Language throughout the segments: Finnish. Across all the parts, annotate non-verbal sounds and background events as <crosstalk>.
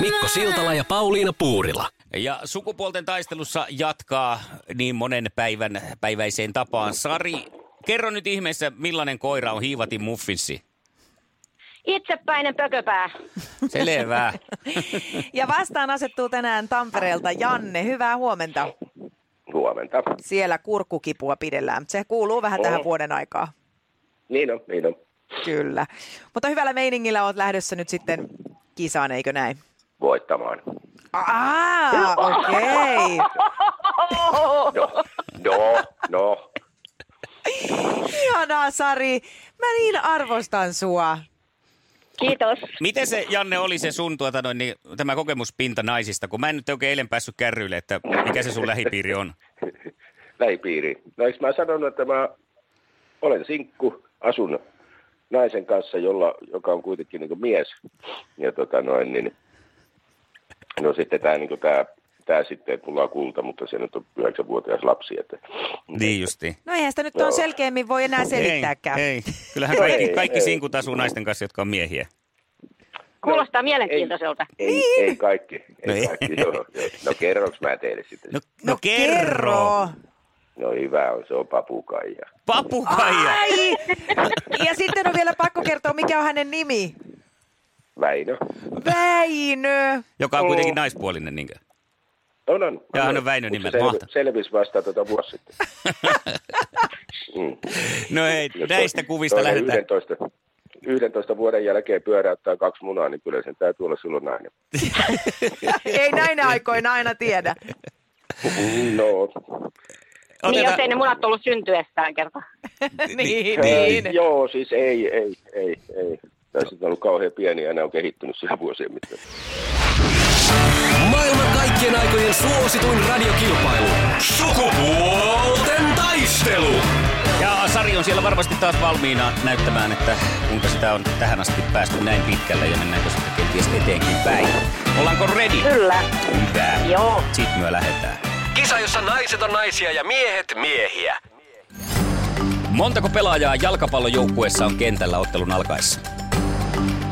Mikko Siltala ja Pauliina Puurila. Ja sukupuolten taistelussa jatkaa niin monen päivän päiväiseen tapaan. Sari, kerro nyt ihmeessä, millainen koira on hiivatin muffinssi? Itsepäinen pököpää. Selvä. <laughs> Ja vastaan asettuu tänään Tampereelta Janne. Hyvää huomenta. Huomenta. Siellä kurkkukipua pidellään. Se kuuluu vähän tähän Oh. vuoden aikaa. Niin on, niin on. Kyllä. Mutta hyvällä meiningillä olet lähdössä nyt sitten kisaan, eikö näin? Voittamaan. Aa, okei. <laughs> No, no, no. Ihanaa, Sari. Mä niin arvostan sua. Kiitos. Miten se, Janne, oli se sun tuota, noin, niin, tämä kokemuspinta naisista? Kun mä en nyt oikein eilen päässyt kärryille, että mikä se sun lähipiiri on. Lähipiiri. No eikö mä sanonut, että mä olen sinkku, asun naisen kanssa, jolla, joka on kuitenkin niin mies. Ja tota noin, niin, no sitten tämä niin tää, tää sitten, että mulla on kulta, mutta se nyt on yhdeksänvuotias lapsi. Että, Niin justi. No eihän sitä nyt Joo. on selkeämmin voi enää selittääkään. Ei, ei. Kyllähän kaikki, ei, kaikki ei. sinkut asuu naisten kanssa, jotka on miehiä. Kuulostaa mielenkiintoiselta. ei, ei kaikki. Ei, No ei. kaikki joo, joo. No kerroks mä teille sitten? No, No, kerro. No hyvä on, se on papukaija. Papukaija. Ai! Ja sitten on vielä pakko kertoa, mikä on hänen nimi. Väinö. Väinö. Joka on kuitenkin naispuolinen, niinkö? On, on. Ja hän on Väinö nimeltä. se Mahtavaa. Selvisi vasta tota vuosi sitten. <laughs> mm. No ei, Jos näistä to- kuvista lähdetään. 11, 11 vuoden jälkeen pyöräyttää kaksi munaa, niin kyllä sen täytyy olla silloin nainen. <laughs> Ei näinä aikoina aina tiedä. No, Niin, jos ei ne munat ollut syntyessään kerta. <laughs> niin, ei, niin. joo, siis ei, ei, ei, ei. Tai sitten on ollut kauhean pieniä ja ne on kehittynyt siellä vuosien mittaan. Maailman kaikkien aikojen suosituin radiokilpailu. Sukupuolten taistelu. ja Sari on siellä varmasti taas valmiina näyttämään, että kuinka sitä on tähän asti päästy näin pitkälle ja mennäänkö sitten kenties eteenkin päin. Ollaanko ready? Kyllä. Hyvä. Joo. Sitten me lähdetään. Kisa, jossa naiset on naisia ja miehet miehiä. Montako pelaajaa jalkapallojoukkueessa on kentällä ottelun alkaessa?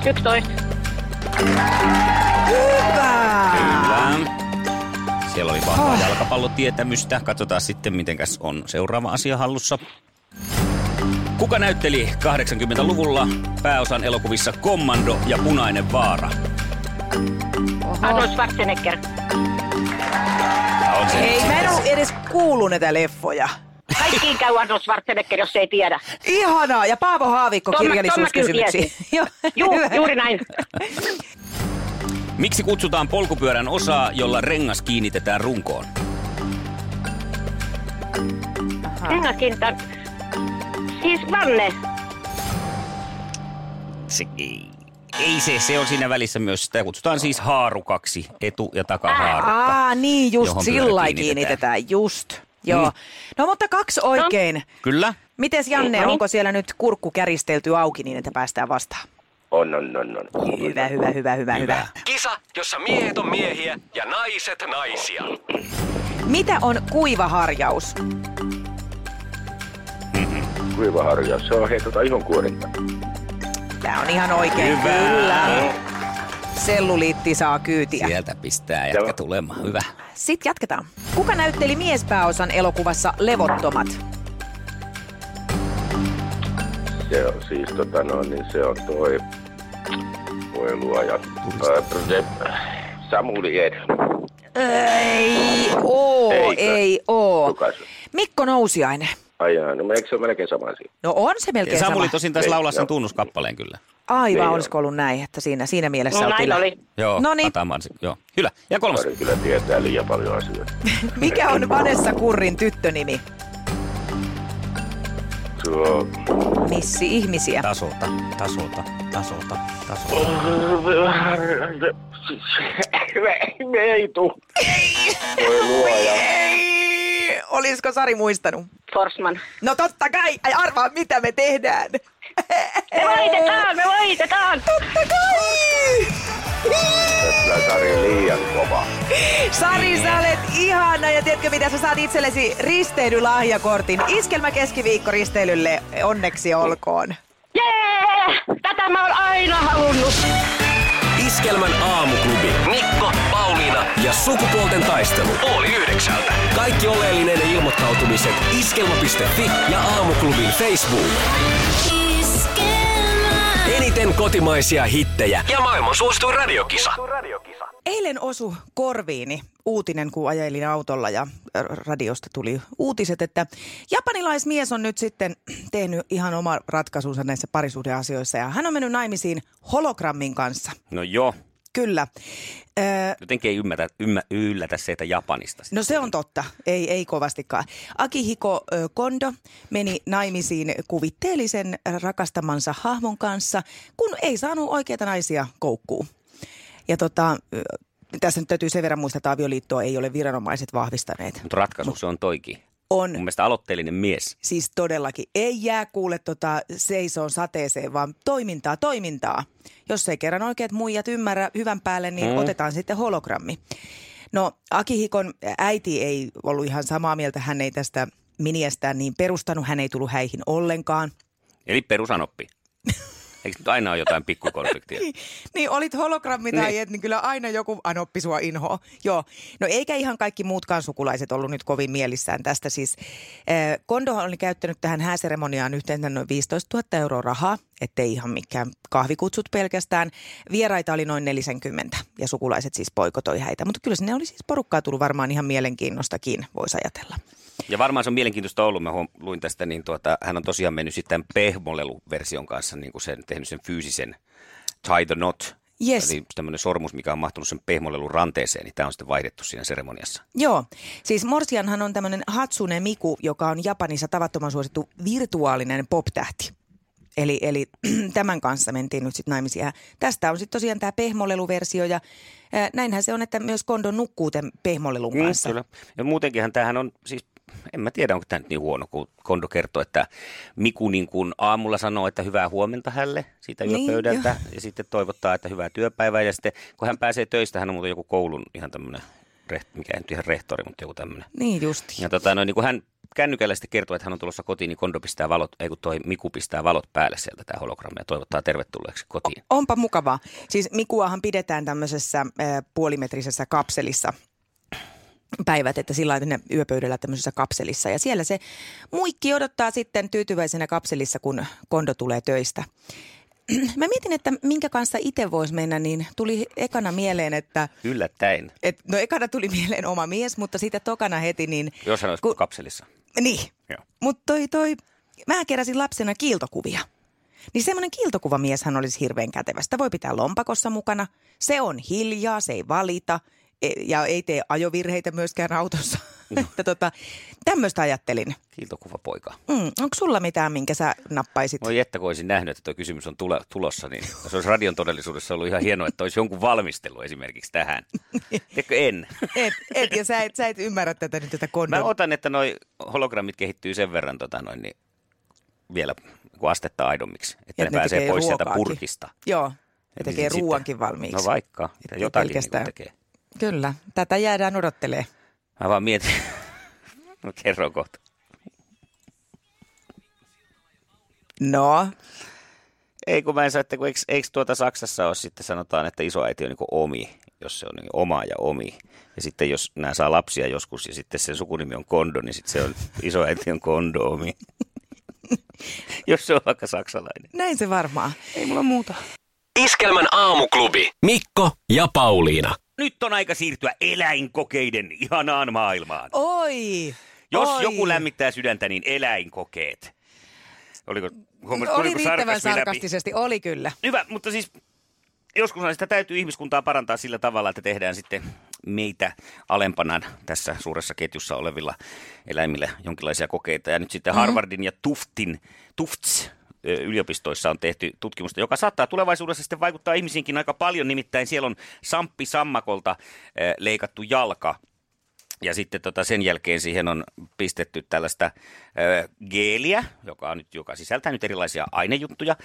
11. Hyvä. Kyllä. Siellä oli vahvaa jalkapallotietämystä. Katsotaan sitten, mitenkäs on seuraava asia hallussa. Kuka näytteli 80-luvulla pääosan elokuvissa Kommando ja Punainen vaara? Arnold Schwarzenegger. On se. Ei, mä en ole edes kuullut näitä leffoja. Kaikkiin käy Arnold Schwarzenegger, jos ei tiedä. Ihanaa. Ja Paavo Haavikko mä kirjallisuuskysymyksiin. Joo, Juu, juuri näin. Miksi kutsutaan polkupyörän osaa, jolla rengas kiinnitetään runkoon? Rengaskinta. Siis Vanne. Se ei. Ei se, se on siinä välissä myös. Sitä kutsutaan siis haarukaksi, etu- ja takahaarukka. Aa, niin just sillä kiinnitetään. kiinnitetään. Just. Joo. Mm. No mutta kaksi oikein. Kyllä. Mites Janne, No niin. onko siellä nyt kurkku käristelty auki niin, että päästään vastaan? On, on, on, on. Hyvä, hyvä, hyvä, hyvä, hyvä. Kisa, jossa miehet on miehiä ja naiset naisia. Mitä on kuiva harjaus? Kuiva harjaus. Se on hei tota ihon kuorinta. Tämä on ihan oikein. Hyvä. Kyllä. Selluliitti saa kyytiä. Sieltä pistää jätkä Joo. tulemaan. Hyvä. Sitten jatketaan. Kuka näytteli miespääosan elokuvassa Levottomat? Se on siis tota no, niin se on toi... Voi luoja. Samuli Ed. Ei oo, Eikö? ei oo. Kuka se? Mikko Nousiainen. Ai jaa, no eikö se ole melkein sama asia? No on se melkein Samuli sama. tosin taisi laulaa sen tunnuskappaleen kyllä. Aivan, Niin olisiko ollut näin, että siinä, siinä mielessä No näin oli. Joo, No niin, Atamansi, joo. Kyllä. Ja kolmas. Kari kyllä tietää liian paljon asioita. <laughs> mikä on Vanessa Kurrin tyttönimi? Tuo... Missi ihmisiä. Tasolta, tasolta, tasolta, tasolta. Me, me ei tuu. Voi luoja. Ei! Olisiko Sari muistanut? Forsman. No totta kai! Ai arvaa, mitä me tehdään. Me voitetaan, me voitetaan. Totta kai! Kyllä Sari liian kova. Sari, sä olet ihana ja tiedätkö mitä, sä saat itsellesi risteilylahjakortin. Iskelmä keskiviikko risteilylle, onneksi olkoon. Jee! Tätä mä oon aina halunnut. Iskelmän aamuklubi. Mikko, Pauliina ja sukupuolten taistelu. Oli yhdeksältä. Kaikki oleellinen ilmoittautumiset iskelma.fi ja aamuklubin Facebook. Eniten kotimaisia hittejä ja maailman suosituin radiokisa. Eilen osu korviini uutinen, kun ajelin autolla ja radiosta tuli uutiset, että japanilaismies on nyt sitten tehnyt ihan oma ratkaisunsa näissä parisuhdeasioissa ja hän on mennyt naimisiin hologrammin kanssa. No joo, Kyllä. Öö, jotenkin ei ymmärrä, ymmä, yllätä se, että Japanista. No se on totta, ei, ei kovastikaan. Akihiko Kondo meni naimisiin kuvitteellisen rakastamansa hahmon kanssa, kun ei saanut oikeita naisia koukkuun. Ja tota, tässä nyt täytyy sen verran muistaa, että avioliittoa ei ole viranomaiset vahvistaneet. Mutta ratkaisu se on toikin. On. Mun mielestä aloitteellinen mies. Siis todellakin. Ei jää kuule tota seisoon sateeseen, vaan toimintaa, toimintaa. Jos ei kerran oikeat muijat ymmärrä hyvän päälle, niin mm. otetaan sitten hologrammi. No Akihikon äiti ei ollut ihan samaa mieltä. Hän ei tästä miniestään niin perustanut. Hän ei tullut häihin ollenkaan. Eli perusanoppi. <laughs> Eikö nyt aina ole jotain pikkukonfliktia? <laughs> Niin, niin olit hologrammi tai Niin. et, niin kyllä aina joku anoppi sua inhoa. Joo. No eikä ihan kaikki muutkaan sukulaiset ollut nyt kovin mielissään tästä. Siis äh, Kondohan oli käyttänyt tähän hääseremoniaan yhteensä noin 15 000 euroa rahaa, ettei ihan mikään kahvikutsut pelkästään. Vieraita oli noin 40 ja sukulaiset siis poikotoi häitä. Mutta kyllä sinne oli siis porukkaa tullut varmaan ihan mielenkiinnostakin, voisi ajatella. Ja varmaan se on mielenkiintoista ollut, mä luin tästä, niin tuota, hän on tosiaan mennyt sitten pehmolelu-version kanssa, niin kuin sen, tehnyt sen fyysisen tie the knot. Yes. Eli tämmöinen sormus, mikä on mahtunut sen pehmolelun ranteeseen, niin tämä on sitten vaihdettu siinä seremoniassa. Joo, siis Morsianhan on tämmöinen Hatsune Miku, joka on Japanissa tavattoman suosittu virtuaalinen pop-tähti. Eli, eli <clears throat> tämän kanssa mentiin nyt sitten naimisiin. Ja tästä on sitten tosiaan tämä pehmoleluversio ja ää, näinhän se on, että myös Kondo nukkuu tämän pehmolelun kanssa. Mm, kyllä. Ja muutenkinhan tämähän on siis, en mä tiedä onko tämä nyt niin huono, kun Kondo kertoo, että Miku niin kuin aamulla sanoo, että hyvää huomenta hälle siitä Niin, yöpöydältä. joo. ja sitten toivottaa, että hyvää työpäivää. Ja sitten kun hän pääsee töistä, hän on muuten joku koulun ihan tämmöinen, mikä ei nyt ihan rehtori, mutta joku tämmöinen. Niin justi. Ja tota, no, niin kun hän kännykällä sitten kertoo, että hän on tulossa kotiin, niin Kondo pistää valot, ei kun toi Miku pistää valot päälle sieltä tämä hologrammi ja toivottaa tervetulleeksi kotiin. Onpa mukavaa. Siis Mikuahan pidetään tämmöisessä ää, puolimetrisessä kapselissa päivät, että sillä lailla yöpöydällä tämmöisessä kapselissa. Ja siellä se muikki odottaa sitten tyytyväisenä kapselissa, kun kondo tulee töistä. Mä mietin, että minkä kanssa itse voisi mennä, niin tuli ekana mieleen, että Yllättäen, et, no ekana tuli mieleen oma mies, mutta sitten tokana heti niin... jos hän olisi Kun- kapselissa. Niin, mutta toi, toi, mä keräsin lapsena kiiltokuvia. Niin semmoinen kiiltokuvamies olisi hirveän kätevä. Sitä voi pitää lompakossa mukana. Se on hiljaa, se ei valita e- ja ei tee ajovirheitä myöskään autossa. <laughs> <laughs> että tota, tämmöistä ajattelin. Kiiltokuva poika. Mm, onko sulla mitään, minkä sä nappaisit? Voi että, kun olisin nähnyt, että tuo kysymys on tule, tulossa, niin se olisi radion todellisuudessa ollut ihan hienoa, että olisi jonkun valmistelu esimerkiksi tähän. <laughs> Tiedätkö, en. Et, et, ja sä et, sä et ymmärrä tätä nyt, tätä Mä kondom. otan, että noi hologrammit kehittyy sen verran tota noin, niin vielä kun astetta aidommiksi, että Et ne, pääsee tekee pois sieltä ruokaakin. purkista. Joo, ne Eli tekee ruuankin valmiiksi. No vaikka, ja jotakin niin tekee. Kyllä, tätä jäädään odottelee. Mä vaan mietin, <laughs> no kerro kohta. No, Ei kun mä en saa, että kun eikö, eikö tuota Saksassa ole sitten sanotaan, että isoäiti on niin omi, jos se on niin oma ja omi. Ja sitten jos nämä saa lapsia joskus ja sitten sen sukunimi on Kondo, niin sitten se on <laughs> isoäiti on Kondoomi. <laughs> jos se on vaikka saksalainen. näin se varmaan. Ei mulla muuta. Iskelmän aamuklubi. Mikko ja Pauliina. Nyt on aika siirtyä eläinkokeiden ihanaan maailmaan. Oi! Jos oi. joku lämmittää sydäntä, niin eläinkokeet. Oliko, huomasit, Oli riittävän sarkasmi läpi? sarkastisesti, oli kyllä. Hyvä, mutta siis joskus sitä täytyy ihmiskuntaa parantaa sillä tavalla, että tehdään sitten meitä alempana tässä suuressa ketjussa olevilla eläimillä jonkinlaisia kokeita. Ja nyt sitten Harvardin ja Tuftin, Tufts yliopistoissa on tehty tutkimusta, joka saattaa tulevaisuudessa sitten vaikuttaa ihmisiinkin aika paljon. Nimittäin siellä on Samppi Sammakolta leikattu jalka ja sitten tota sen jälkeen siihen on pistetty tällaista ö, geeliä, joka, on nyt, joka sisältää nyt erilaisia ainejuttuja.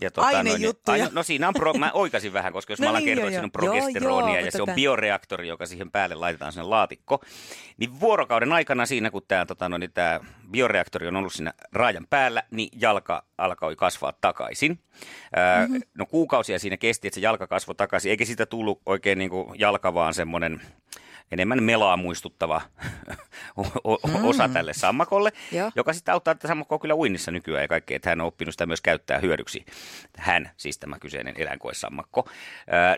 Ja, tota, Ainejuttuja? Noin, aine, no siinä on, pro, mä oikasin vähän, koska jos No mä alan niin, kertoa, että siinä on progesteronia Joo, ja se on bioreaktori, joka siihen päälle laitetaan sinne laatikko. Niin vuorokauden aikana siinä, kun tämä tota, no, niin tää bioreaktori on ollut siinä raajan päällä, niin jalka alkoi kasvaa takaisin. Öö, mm-hmm. No kuukausia siinä kesti, että se jalka kasvoi takaisin, eikä siitä tullut oikein niin kuin jalka, vaan semmoinen enemmän melaa muistuttava <laughs> o- osa tälle sammakolle, Joo. joka sitten auttaa tätä sammakkoa kyllä uinnissa nykyään ja kaikkea, että hän on oppinut sitä myös käyttää hyödyksi. Hän, siis tämä kyseinen eläinkoesammakko.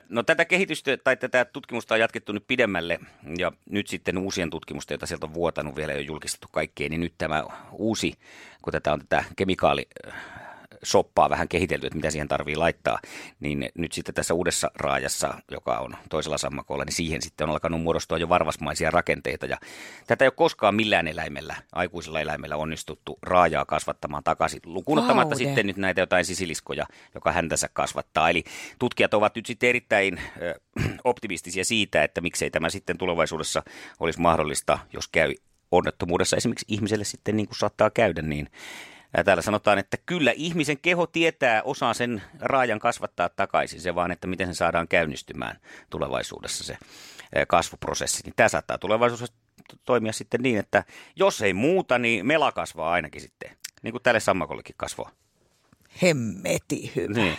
No tätä kehitystä tai tätä tutkimusta on jatkettu nyt pidemmälle ja nyt sitten uusien tutkimusta, joita sieltä on vuotanut vielä ole julkistettu kaikkeen, niin nyt tämä uusi, kun tätä on tätä kemikaali soppaa vähän kehitelty, että mitä siihen tarvii laittaa, niin nyt sitten tässä uudessa raajassa, joka on toisella sammakolla, niin siihen sitten on alkanut muodostua jo varvasmaisia rakenteita. Ja tätä ei ole koskaan millään eläimellä, aikuisella eläimellä onnistuttu raajaa kasvattamaan takaisin, lukuun ottamatta Vaude. sitten nyt näitä jotain sisiliskoja, joka häntänsä kasvattaa. Eli tutkijat ovat nyt sitten erittäin <clears throat> optimistisia siitä, että miksei tämä sitten tulevaisuudessa olisi mahdollista, jos käy onnettomuudessa esimerkiksi ihmiselle sitten niin kuin saattaa käydä, niin ja täällä sanotaan, että kyllä ihmisen keho tietää, osaa sen raajan kasvattaa takaisin, se vaan, että miten se saadaan käynnistymään tulevaisuudessa se kasvuprosessi. Niin tämä saattaa tulevaisuudessa toimia sitten niin, että jos ei muuta, niin mela kasvaa ainakin sitten, niin kuin tälle sammakollekin kasvoi. Hemmeti hyvä. Niin.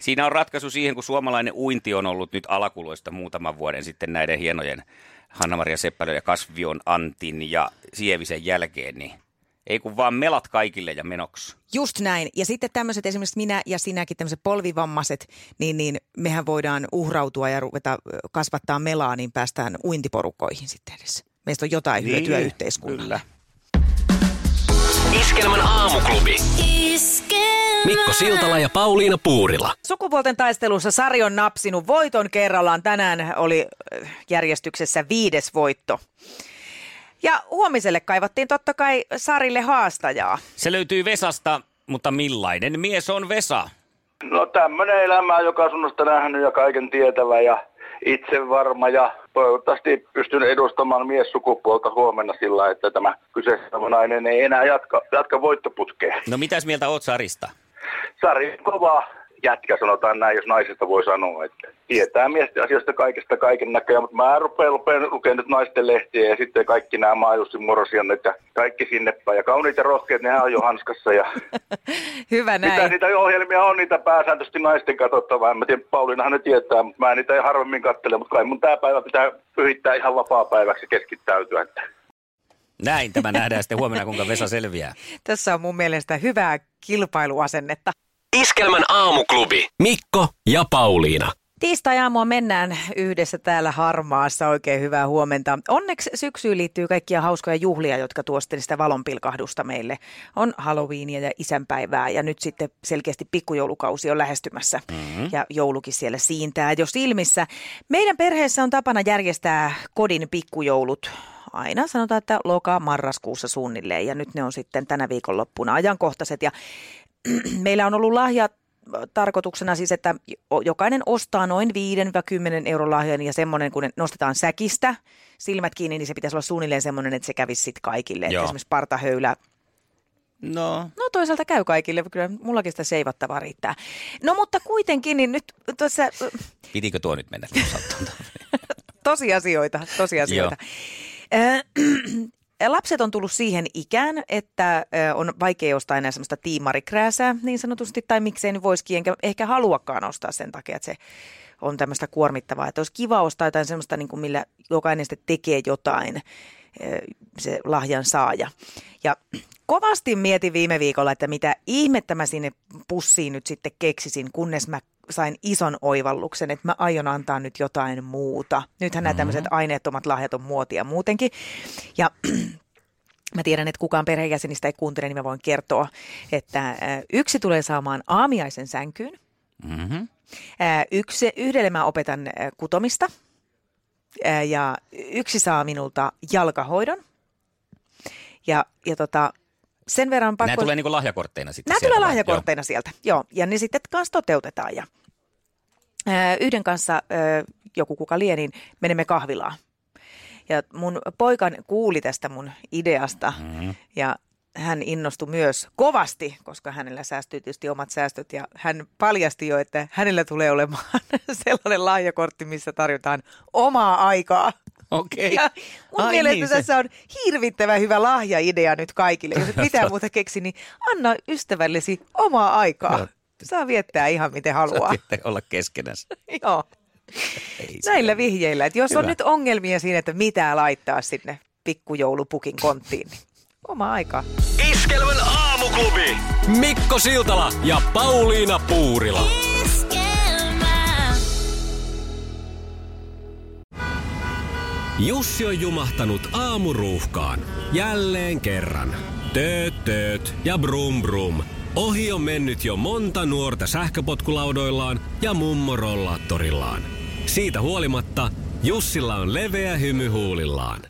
Siinä on ratkaisu siihen, kun suomalainen uinti on ollut nyt alakuloista muutaman vuoden sitten näiden hienojen Hanna-Maria Seppälön ja Kasvion Antin ja Sievisen jälkeen, niin ei kun vaan melat kaikille ja menoksi. Just näin. Ja sitten tämmöiset esimerkiksi minä ja sinäkin tämmöiset polvivammaiset, niin, niin mehän voidaan uhrautua ja ruveta kasvattaa melaa, niin päästään uintiporukoihin sitten edes. Meistä on jotain Niin, hyötyä yhteiskunnalle. Iskelmän aamuklubi. Mikko Siltala ja Pauliina Puurila. Sukupuolten taistelussa Sari on napsinut voiton kerrallaan. Tänään oli järjestyksessä viides voitto. Ja huomiselle kaivattiin totta kai Sarille haastajaa. Se löytyy Vesasta, mutta millainen mies on Vesa? No tämmöinen elämä, joka on sunnasta nähnyt ja kaiken tietävä ja itsevarma ja toivottavasti pystyn edustamaan miessukupuolta huomenna sillä, että tämä kyseessä oleva nainen ei enää jatka, jatka voittoputkea. No mitäs mieltä oot Sarista? Sari on kova jätkä, sanotaan näin, jos naisesta voi sanoa, että tietää miesten asioista kaikesta kaiken näköjään, mutta mä rupean, rupean lukemaan nyt naisten lehtiä ja sitten kaikki nämä Maajussi Morosiannet ja kaikki sinne päin. Ja kauniit ja rohkeat, nehän on jo hanskassa ja <laughs> Hyvä Mitä näin. niitä ohjelmia on, niitä pääsääntöisesti naisten katsottavaa. En mä tiedä, Pauliinahan ne tietää, mutta mä en niitä harvemmin katsele. Mutta kai mun tää päivä pitää pyhittää ihan vapaa-päiväksi keskittäytyä. Että. Näin tämä nähdään sitten huomenna, kuinka Vesa selviää. <laughs> Tässä on mun mielestä hyvää kilpailuasennetta. Iskelmän aamuklubi. Mikko ja Pauliina. Tiistai-aamua mennään yhdessä täällä Harmaassa. Oikein hyvää huomenta. Onneksi syksyyn liittyy kaikkia hauskoja juhlia, jotka tuosti sitä valonpilkahdusta meille. On Halloweenia ja isänpäivää ja nyt sitten selkeästi pikkujoulukausi on lähestymässä. Mm-hmm. Ja joulukin siellä siintää jo silmissä. Meidän perheessä on tapana järjestää kodin pikkujoulut aina sanotaan, että loka-marraskuussa suunnilleen ja nyt ne on sitten tänä viikonloppuna ajankohtaiset ja <clears throat> meillä on ollut lahja tarkoituksena siis, että jo- jokainen ostaa noin 5-10 euron lahjan ja semmoinen, kun ne nostetaan säkistä, silmät kiinni, niin se pitäisi olla suunnilleen semmoinen, että se kävisi sitten kaikille. Että esimerkiksi partahöylä, No, no toisaalta käy kaikille, kyllä mullakin sitä seivattavaa riittää. No mutta kuitenkin, niin nyt tuossa pitikö tuo nyt mennä? <laughs> tosiasioita, tosiasioita. <clears throat> Lapset on tullut siihen ikään, että on vaikea ostaa enää semmoista tiimarikrääsää niin sanotusti, tai miksei nyt voisikin, enkä ehkä haluakaan ostaa sen takia, että se on tämmöistä kuormittavaa. Että olisi kiva ostaa jotain semmoista, niin kuin millä jokainen sitten tekee jotain, se lahjan saaja. Ja kovasti mietin viime viikolla, että mitä ihmettä mä sinne pussiin nyt sitten keksisin, kunnes mä sain ison oivalluksen, että mä aion antaa nyt jotain muuta. Nythän nämä tämmöiset aineettomat lahjat on muotia muutenkin. Ja <clears throat> Mä tiedän, että kukaan perheenjäsenistä ei kuuntele, niin mä voin kertoa, että yksi tulee saamaan aamiaisen sänkyyn. mm-hmm. Yksi, yhdelle mä opetan kutomista ja yksi saa minulta jalkahoidon. Ja, ja tota, sen verran pakko... Nämä tulee niin kuin lahjakortteina sitten Nämä sieltä tulee lahjakortteina sieltä, joo. Ja ne sitten kanssa toteutetaan. Ja, ää, yhden kanssa, ää, joku kuka lie, niin menemme kahvilaan. Ja mun poika kuuli tästä mun ideasta mm-hmm. ja hän innostui myös kovasti, koska hänellä säästyy tietysti omat säästöt ja hän paljasti jo, että hänellä tulee olemaan <laughs> sellainen lahjakortti, missä tarjotaan omaa aikaa. Okei. Ja mun Ai mielestä niin, se- tässä on hirvittävän hyvä lahjaidea nyt kaikille. Jos et <laughs> mitään muuta keksi, niin anna ystävällesi omaa aikaa. Joo. Saa viettää ihan miten haluaa. Pitää olla keskenänsä. <laughs> Joo. Ei Näillä vihjeillä, että jos on Hyvä. nyt ongelmia siinä, että mitä laittaa sinne pikkujoulupukin konttiin, niin oma aika. Iskelmän aamuklubi. Mikko Siltala ja Pauliina Puurila. Jussi on jumahtanut aamuruuhkaan. Jälleen kerran. Tööt, tööt ja brum brum. Ohi on mennyt jo monta nuorta sähköpotkulaudoillaan ja mummorollaattorillaan. Siitä huolimatta Jussilla on leveä hymy huulillaan.